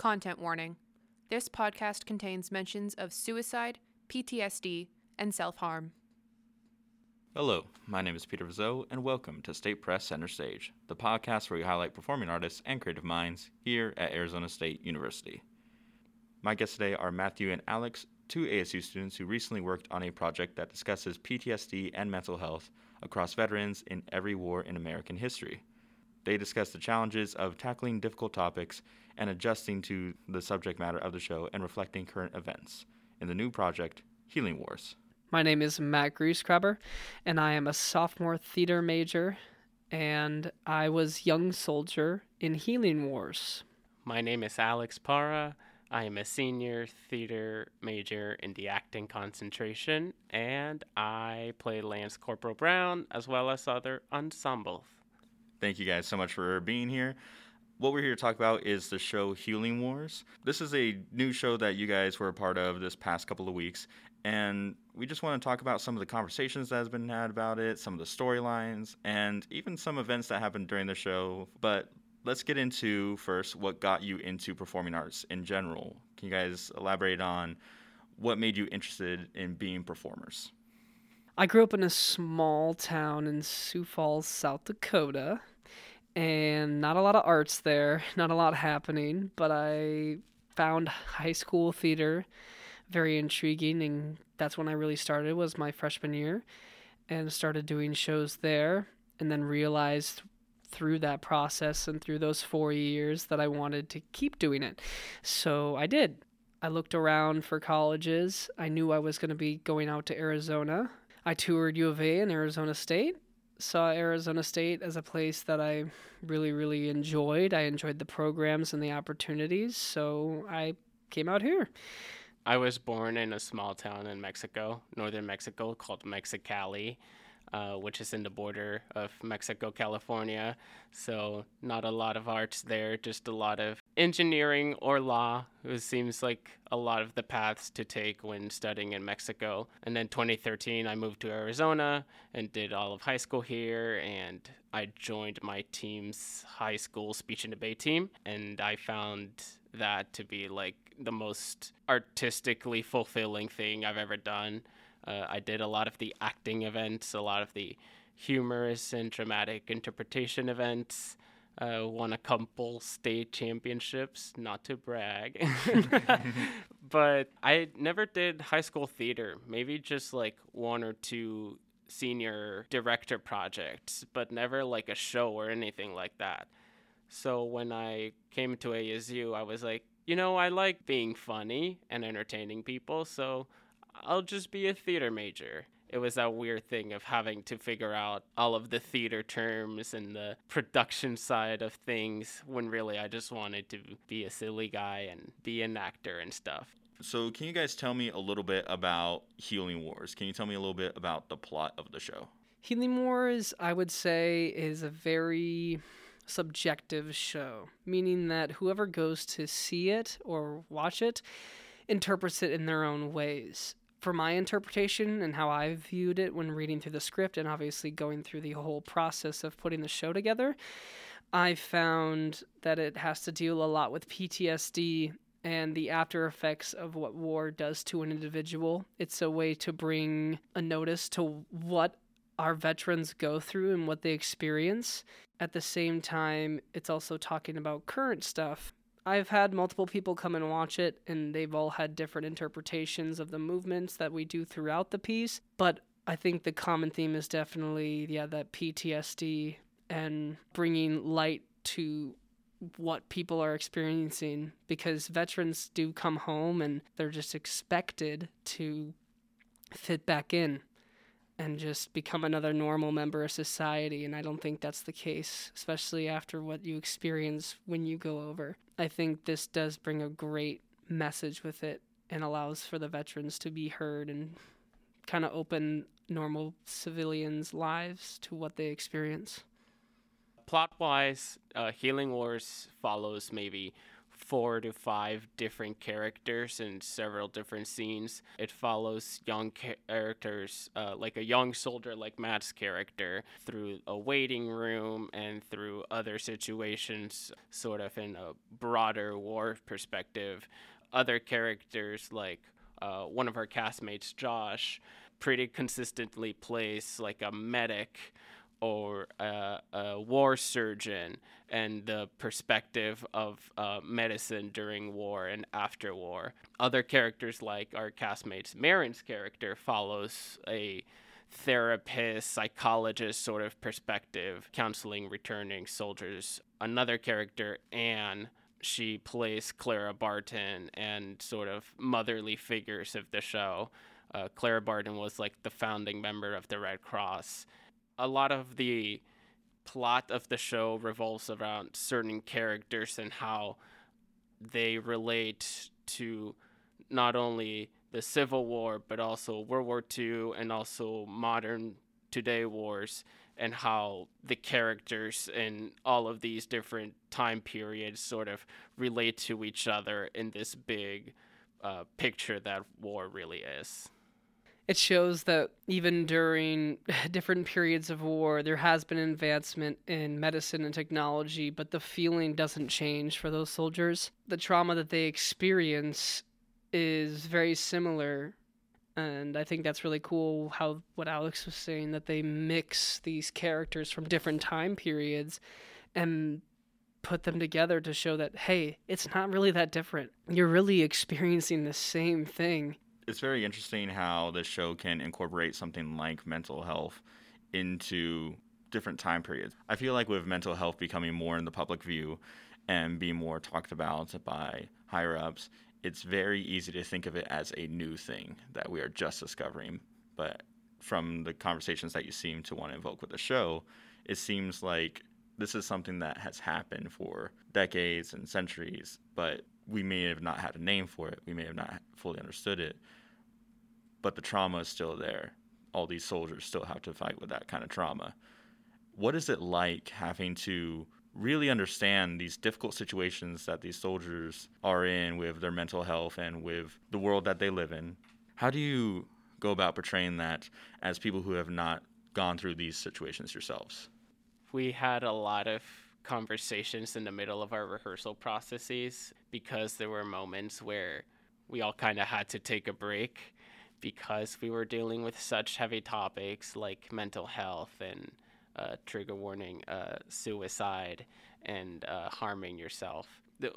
Content warning this podcast contains mentions of suicide, PTSD, and self harm. Hello, my name is Peter Vizot, and welcome to State Press Center Stage, the podcast where we highlight performing artists and creative minds here at Arizona State University. My guests today are Matthew and Alex, two ASU students who recently worked on a project that discusses PTSD and mental health across veterans in every war in American history. They discuss the challenges of tackling difficult topics and adjusting to the subject matter of the show and reflecting current events in the new project, Healing Wars. My name is Matt Griesgraber, and I am a sophomore theater major, and I was young soldier in Healing Wars. My name is Alex Para. I am a senior theater major in the acting concentration, and I play Lance Corporal Brown as well as other ensembles. Thank you guys so much for being here. What we're here to talk about is the show Healing Wars. This is a new show that you guys were a part of this past couple of weeks, and we just want to talk about some of the conversations that has been had about it, some of the storylines, and even some events that happened during the show. But let's get into first what got you into performing arts in general. Can you guys elaborate on what made you interested in being performers? I grew up in a small town in Sioux Falls, South Dakota, and not a lot of arts there, not a lot happening, but I found high school theater very intriguing and that's when I really started was my freshman year and started doing shows there and then realized through that process and through those 4 years that I wanted to keep doing it. So I did. I looked around for colleges. I knew I was going to be going out to Arizona. I toured U of A and Arizona State saw Arizona State as a place that I really, really enjoyed. I enjoyed the programs and the opportunities, so I came out here. I was born in a small town in Mexico, northern Mexico, called Mexicali. Uh, which is in the border of Mexico, California. So, not a lot of arts there, just a lot of engineering or law. It seems like a lot of the paths to take when studying in Mexico. And then 2013, I moved to Arizona and did all of high school here. And I joined my team's high school speech and debate team. And I found that to be like the most artistically fulfilling thing I've ever done. Uh, I did a lot of the acting events, a lot of the humorous and dramatic interpretation events. Uh, won a couple state championships, not to brag. but I never did high school theater, maybe just like one or two senior director projects, but never like a show or anything like that. So when I came to ASU, I was like, you know, I like being funny and entertaining people, so I'll just be a theater major. It was that weird thing of having to figure out all of the theater terms and the production side of things when really I just wanted to be a silly guy and be an actor and stuff. So, can you guys tell me a little bit about Healing Wars? Can you tell me a little bit about the plot of the show? Healing Wars, I would say, is a very subjective show, meaning that whoever goes to see it or watch it interprets it in their own ways for my interpretation and how I viewed it when reading through the script and obviously going through the whole process of putting the show together, I found that it has to deal a lot with PTSD and the after effects of what war does to an individual. It's a way to bring a notice to what our veterans go through and what they experience. At the same time, it's also talking about current stuff I've had multiple people come and watch it, and they've all had different interpretations of the movements that we do throughout the piece. But I think the common theme is definitely, yeah, that PTSD and bringing light to what people are experiencing because veterans do come home and they're just expected to fit back in and just become another normal member of society. And I don't think that's the case, especially after what you experience when you go over. I think this does bring a great message with it and allows for the veterans to be heard and kind of open normal civilians' lives to what they experience. Plot wise, uh, Healing Wars follows maybe four to five different characters in several different scenes. It follows young characters, uh, like a young soldier like Matt's character, through a waiting room and through other situations, sort of in a broader war perspective. Other characters, like uh, one of our castmates, Josh, pretty consistently plays like a medic or a, a, war surgeon and the perspective of uh, medicine during war and after war. Other characters, like our castmates, Marin's character, follows a therapist, psychologist sort of perspective, counseling returning soldiers. Another character, Anne, she plays Clara Barton and sort of motherly figures of the show. Uh, Clara Barton was like the founding member of the Red Cross a lot of the plot of the show revolves around certain characters and how they relate to not only the Civil War but also World War II and also modern today wars and how the characters in all of these different time periods sort of relate to each other in this big uh, picture that war really is it shows that even during different periods of war, there has been advancement in medicine and technology, but the feeling doesn't change for those soldiers. The trauma that they experience is very similar. And I think that's really cool how what Alex was saying that they mix these characters from different time periods and put them together to show that, hey, it's not really that different. You're really experiencing the same thing it's very interesting how the show can incorporate something like mental health into different time periods. I feel like with mental health becoming more in the public view and being more talked about by higher ups, it's very easy to think of it as a new thing that we are just discovering. But from the conversations that you seem to want to invoke with the show, it seems like this is something that has happened for decades and centuries, but we may have not had a name for it. We may have not fully understood it but the trauma is still there. All these soldiers still have to fight with that kind of trauma. What is it like having to really understand these difficult situations that these soldiers are in with their mental health and with the world that they live in? How do you go about portraying that as people who have not gone through these situations yourselves? We had a lot of conversations in the middle of our rehearsal processes because there were moments where we all kind of had to take a break because we were dealing with such heavy topics like mental health and uh, trigger warning, uh, suicide, and uh, harming yourself.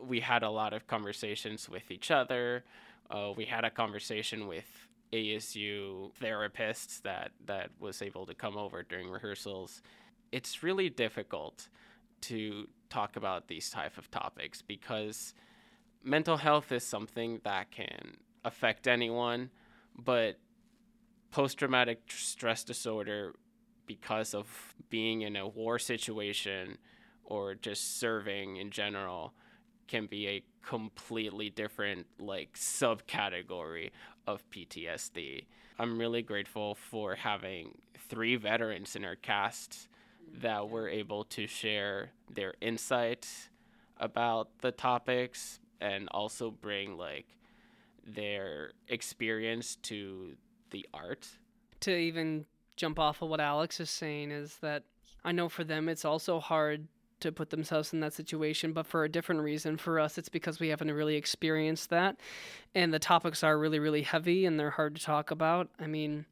We had a lot of conversations with each other. Uh, we had a conversation with ASU therapists that, that was able to come over during rehearsals. It's really difficult to talk about these type of topics because mental health is something that can affect anyone but post traumatic stress disorder, because of being in a war situation or just serving in general, can be a completely different like subcategory of PTSD. I'm really grateful for having three veterans in our cast that were able to share their insights about the topics and also bring like their experience to the art. To even jump off of what Alex is saying is that I know for them it's also hard to put themselves in that situation, but for a different reason. For us, it's because we haven't really experienced that. And the topics are really, really heavy and they're hard to talk about. I mean,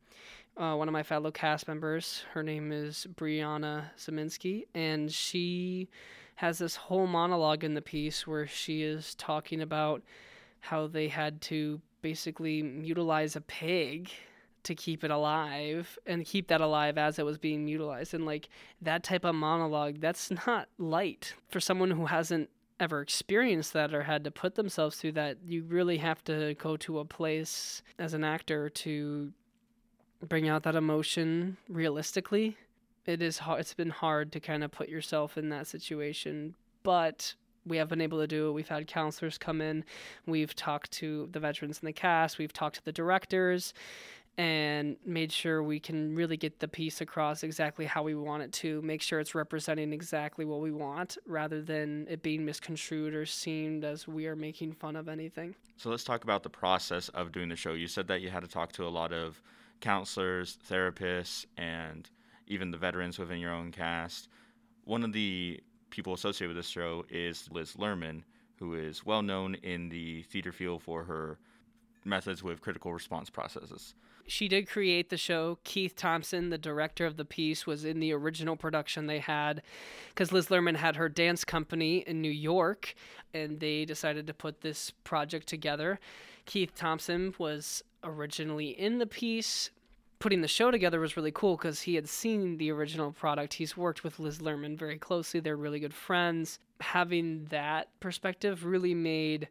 uh, one of my fellow cast members, her name is Brianna Zeminski, and she has this whole monologue in the piece where she is talking about how they had to basically utilize a pig to keep it alive and keep that alive as it was being utilized. And like that type of monologue that's not light for someone who hasn't ever experienced that or had to put themselves through that. You really have to go to a place as an actor to bring out that emotion realistically. It is hard it's been hard to kind of put yourself in that situation but we have been able to do it. We've had counselors come in. We've talked to the veterans in the cast. We've talked to the directors. and made sure we can really get the piece across exactly how we want it to, make sure it's representing exactly what we want rather than it being misconstrued or seen as we are making fun of anything. So let's talk about the process of doing the show. You said that you had to talk to a lot of counselors, therapists, and even the veterans within your own cast. One of the people associated with this show is Liz Lerman, who is well known in the theater field for her methods with critical response processes. She did create the show. Keith Thompson, the director of the piece, was in the original production they had because Liz Lerman had her dance company in New York and they decided to put this project together. Keith Thompson was originally in the piece. Putting the show together was really cool because he had seen the original product. He's worked with Liz Lerman very closely. They're really good friends. Having that perspective really made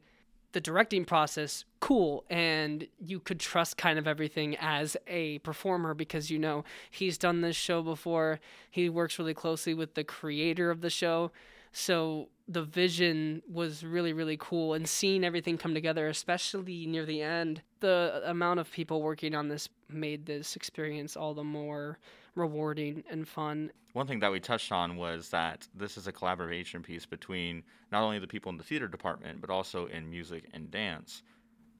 the directing process cool and you could trust kind of everything as a performer because you know he's done this show before he works really closely with the creator of the show so the vision was really really cool and seeing everything come together especially near the end the amount of people working on this made this experience all the more rewarding and fun one thing that we touched on was that this is a collaboration piece between not only the people in the theater department, but also in music and dance.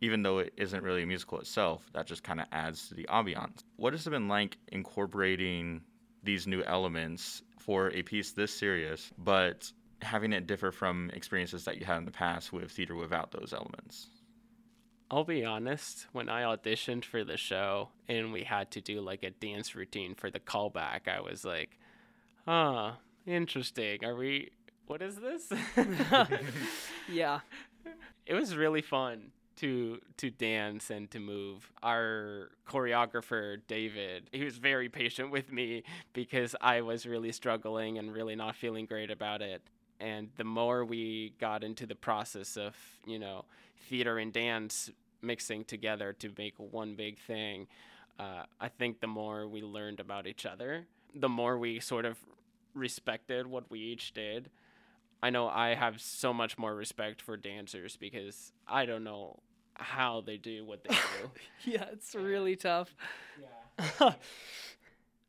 Even though it isn't really a musical itself, that just kind of adds to the ambiance. What has it been like incorporating these new elements for a piece this serious, but having it differ from experiences that you had in the past with theater without those elements? I'll be honest, when I auditioned for the show and we had to do like a dance routine for the callback, I was like, huh, interesting. Are we, what is this? yeah. It was really fun to to dance and to move. Our choreographer David, he was very patient with me because I was really struggling and really not feeling great about it. And the more we got into the process of, you know, theater and dance mixing together to make one big thing, uh, I think the more we learned about each other, the more we sort of respected what we each did. I know I have so much more respect for dancers because I don't know how they do what they do. yeah, it's really tough. yeah.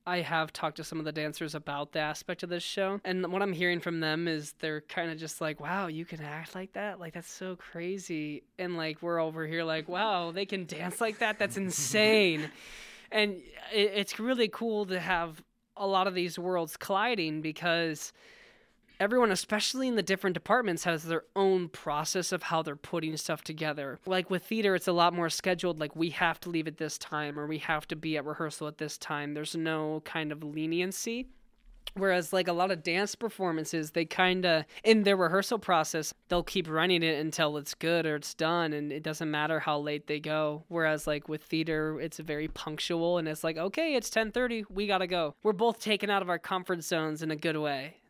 I have talked to some of the dancers about the aspect of this show, and what I'm hearing from them is they're kind of just like, "Wow, you can act like that? Like that's so crazy!" And like we're over here like, "Wow, they can dance like that? That's insane!" and uh, it, it's really cool to have a lot of these worlds colliding because everyone, especially in the different departments, has their own process of how they're putting stuff together. Like with theater, it's a lot more scheduled. Like we have to leave at this time or we have to be at rehearsal at this time. There's no kind of leniency. Whereas, like a lot of dance performances, they kind of, in their rehearsal process, they'll keep running it until it's good or it's done, and it doesn't matter how late they go. Whereas, like with theater, it's very punctual, and it's like, okay, it's 10:30, we gotta go. We're both taken out of our comfort zones in a good way.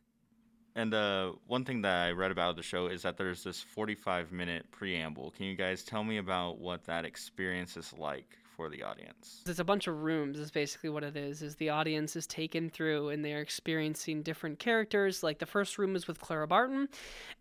And uh, one thing that I read about the show is that there's this 45 minute preamble. Can you guys tell me about what that experience is like for the audience? It's a bunch of rooms is basically what it is. Is the audience is taken through and they're experiencing different characters. Like the first room is with Clara Barton,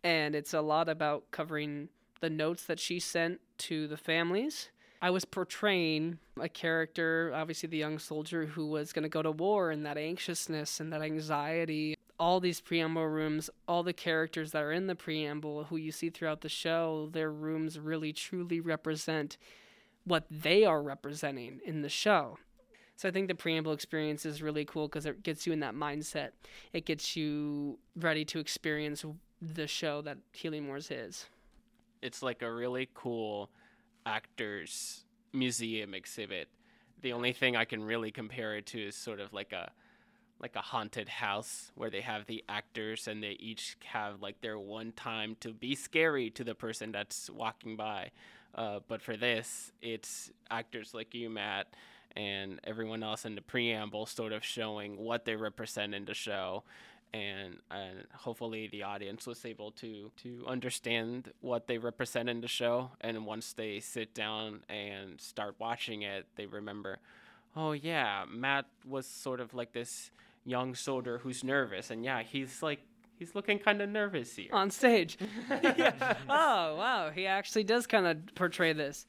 and it's a lot about covering the notes that she sent to the families. I was portraying a character, obviously the young soldier who was going to go to war and that anxiousness and that anxiety all these preamble rooms, all the characters that are in the preamble, who you see throughout the show, their rooms really truly represent what they are representing in the show. So I think the preamble experience is really cool because it gets you in that mindset. It gets you ready to experience the show that Healing Wars is. It's like a really cool actors museum exhibit. The only thing I can really compare it to is sort of like a like a haunted house where they have the actors and they each have like their one time to be scary to the person that's walking by. Uh, but for this, it's actors like you, Matt, and everyone else in the preamble sort of showing what they represent in the show. And, and hopefully the audience was able to to understand what they represent in the show and once they sit down and start watching it they remember oh yeah matt was sort of like this young soldier who's nervous, and yeah, he's like he's looking kind of nervous here on stage. yeah. Oh wow, he actually does kind of portray this.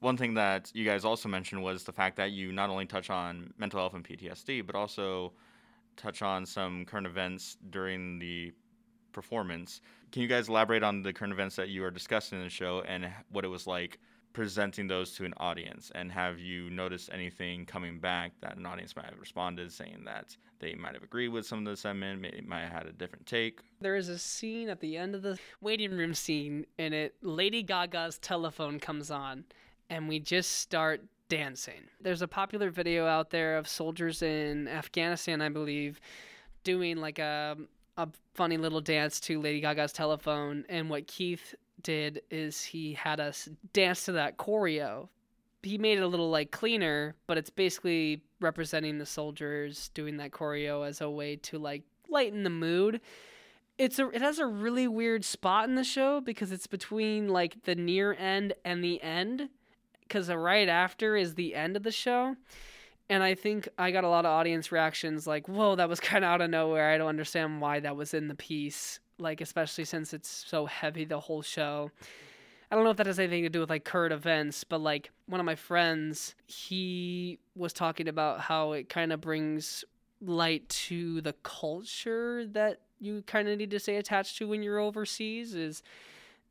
one thing that you guys also mentioned was the fact that you not only touch on mental health and PTSD, but also touch on some current events during the performance. Can you guys elaborate on the current events that you are discussing in the show and what it was like presenting those to an audience? And have you noticed anything coming back that an audience might have responded saying that they might have agreed with some of the sentiment, maybe might have had a different take? There is a scene at the end of the waiting room scene, and it Lady Gaga's telephone comes on, and we just start dancing. There's a popular video out there of soldiers in Afghanistan, I believe, doing like a a funny little dance to Lady Gaga's telephone. And what Keith did is he had us dance to that choreo. He made it a little like cleaner, but it's basically representing the soldiers doing that choreo as a way to like lighten the mood. It's a it has a really weird spot in the show because it's between like the near end and the end because right after is the end of the show and I think I got a lot of audience reactions like, "Whoa, that was kind of out of nowhere. I don't understand why that was in the piece." Like, especially since it's so heavy the whole show. I don't know if that has anything to do with like current events, but like one of my friends, he was talking about how it kind of brings light to the culture that you kind of need to stay attached to when you're overseas. Is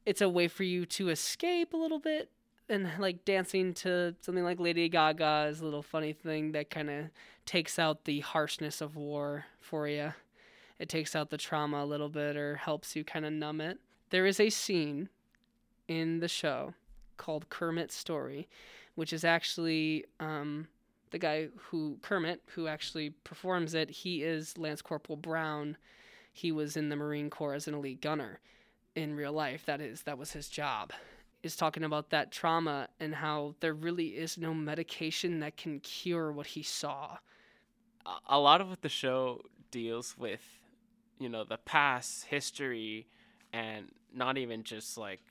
it's a way for you to escape a little bit and like dancing to something like Lady Gaga is a little funny thing that kind of takes out the harshness of war for you. It takes out the trauma a little bit or helps you kind of numb it. There is a scene in the show called Kermit's Story, which is actually um, the guy who, Kermit, who actually performs it. He is Lance Corporal Brown. He was in the Marine Corps as an elite gunner in real life. That is, that was his job is talking about that trauma and how there really is no medication that can cure what he saw. A lot of what the show deals with, you know, the past history and not even just like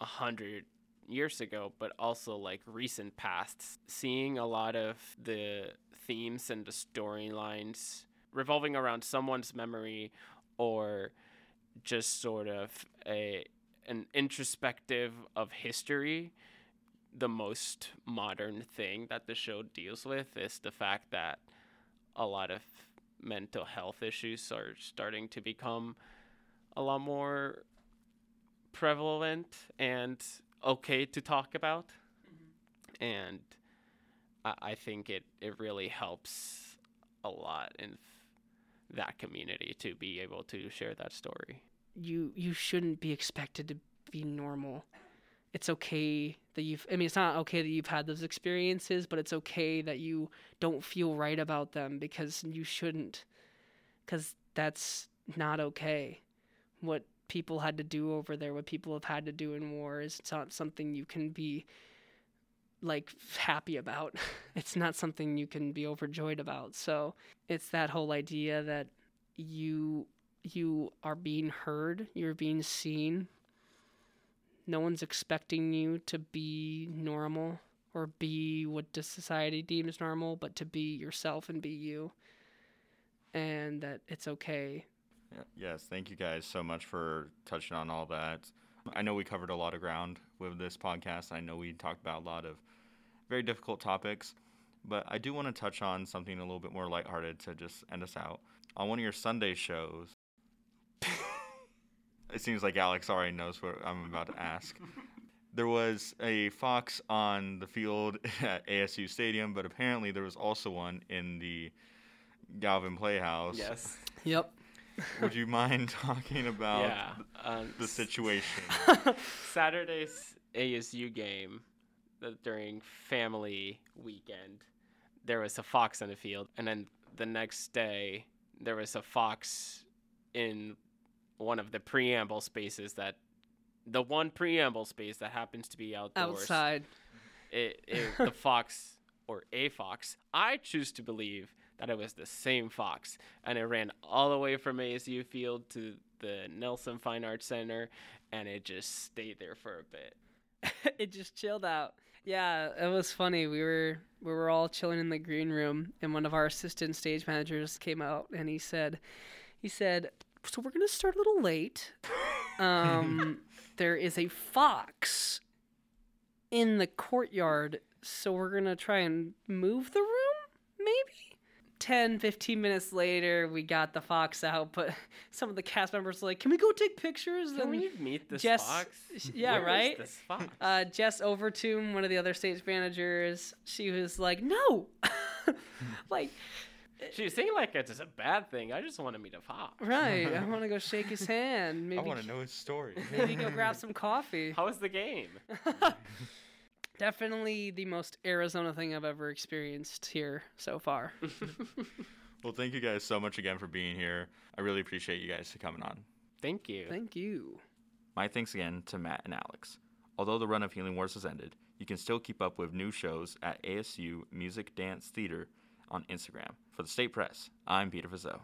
a hundred years ago, but also like recent past. Seeing a lot of the themes and the storylines revolving around someone's memory or just sort of a an introspective of history, the most modern thing that the show deals with is the fact that a lot of mental health issues are starting to become a lot more prevalent and okay to talk about. Mm-hmm. And I, I think it, it really helps a lot in that community to be able to share that story you you shouldn't be expected to be normal. It's okay that you've I mean it's not okay that you've had those experiences, but it's okay that you don't feel right about them because you shouldn't cuz that's not okay. What people had to do over there, what people have had to do in war is not something you can be like happy about. it's not something you can be overjoyed about. So, it's that whole idea that you you are being heard, you're being seen. No one's expecting you to be normal or be what society deems normal, but to be yourself and be you. And that it's okay. Yes, thank you guys so much for touching on all that. I know we covered a lot of ground with this podcast. I know we talked about a lot of very difficult topics, but I do want to touch on something a little bit more lighthearted to just end us out. On one of your Sunday shows, it seems like Alex already knows what I'm about to ask. there was a fox on the field at ASU Stadium, but apparently there was also one in the Galvin Playhouse. Yes. Yep. Would you mind talking about yeah, um, the situation? Saturday's ASU game during family weekend, there was a fox on the field, and then the next day there was a fox in one of the preamble spaces that the one preamble space that happens to be outdoors. Outside. It, it the fox or a fox. I choose to believe that it was the same fox, and it ran all the way from ASU Field to the Nelson Fine Arts Center, and it just stayed there for a bit. it just chilled out. Yeah, it was funny. We were we were all chilling in the green room, and one of our assistant stage managers came out, and he said, he said, so we're gonna start a little late. Um, there is a fox in the courtyard, so we're gonna try and move the room, maybe. 10, 15 minutes later, we got the fox out, but some of the cast members were like, "Can we go take pictures?" Can And, we meet this Jess- fox? yeah, Where right? this fox? Uh, Jess Overtomb, one of the other stage managers, she was like, "No, like, She was saying like it's a bad thing. I just want to meet a fox. right? I want to go shake his hand. Maybe, I want to know his story. maybe go grab some coffee." How was the game? Definitely the most Arizona thing I've ever experienced here so far. well, thank you guys so much again for being here. I really appreciate you guys coming on. Thank you. Thank you. My thanks again to Matt and Alex. Although the run of Healing Wars has ended, you can still keep up with new shows at ASU Music Dance Theater on Instagram. For the State Press, I'm Peter Vizzo.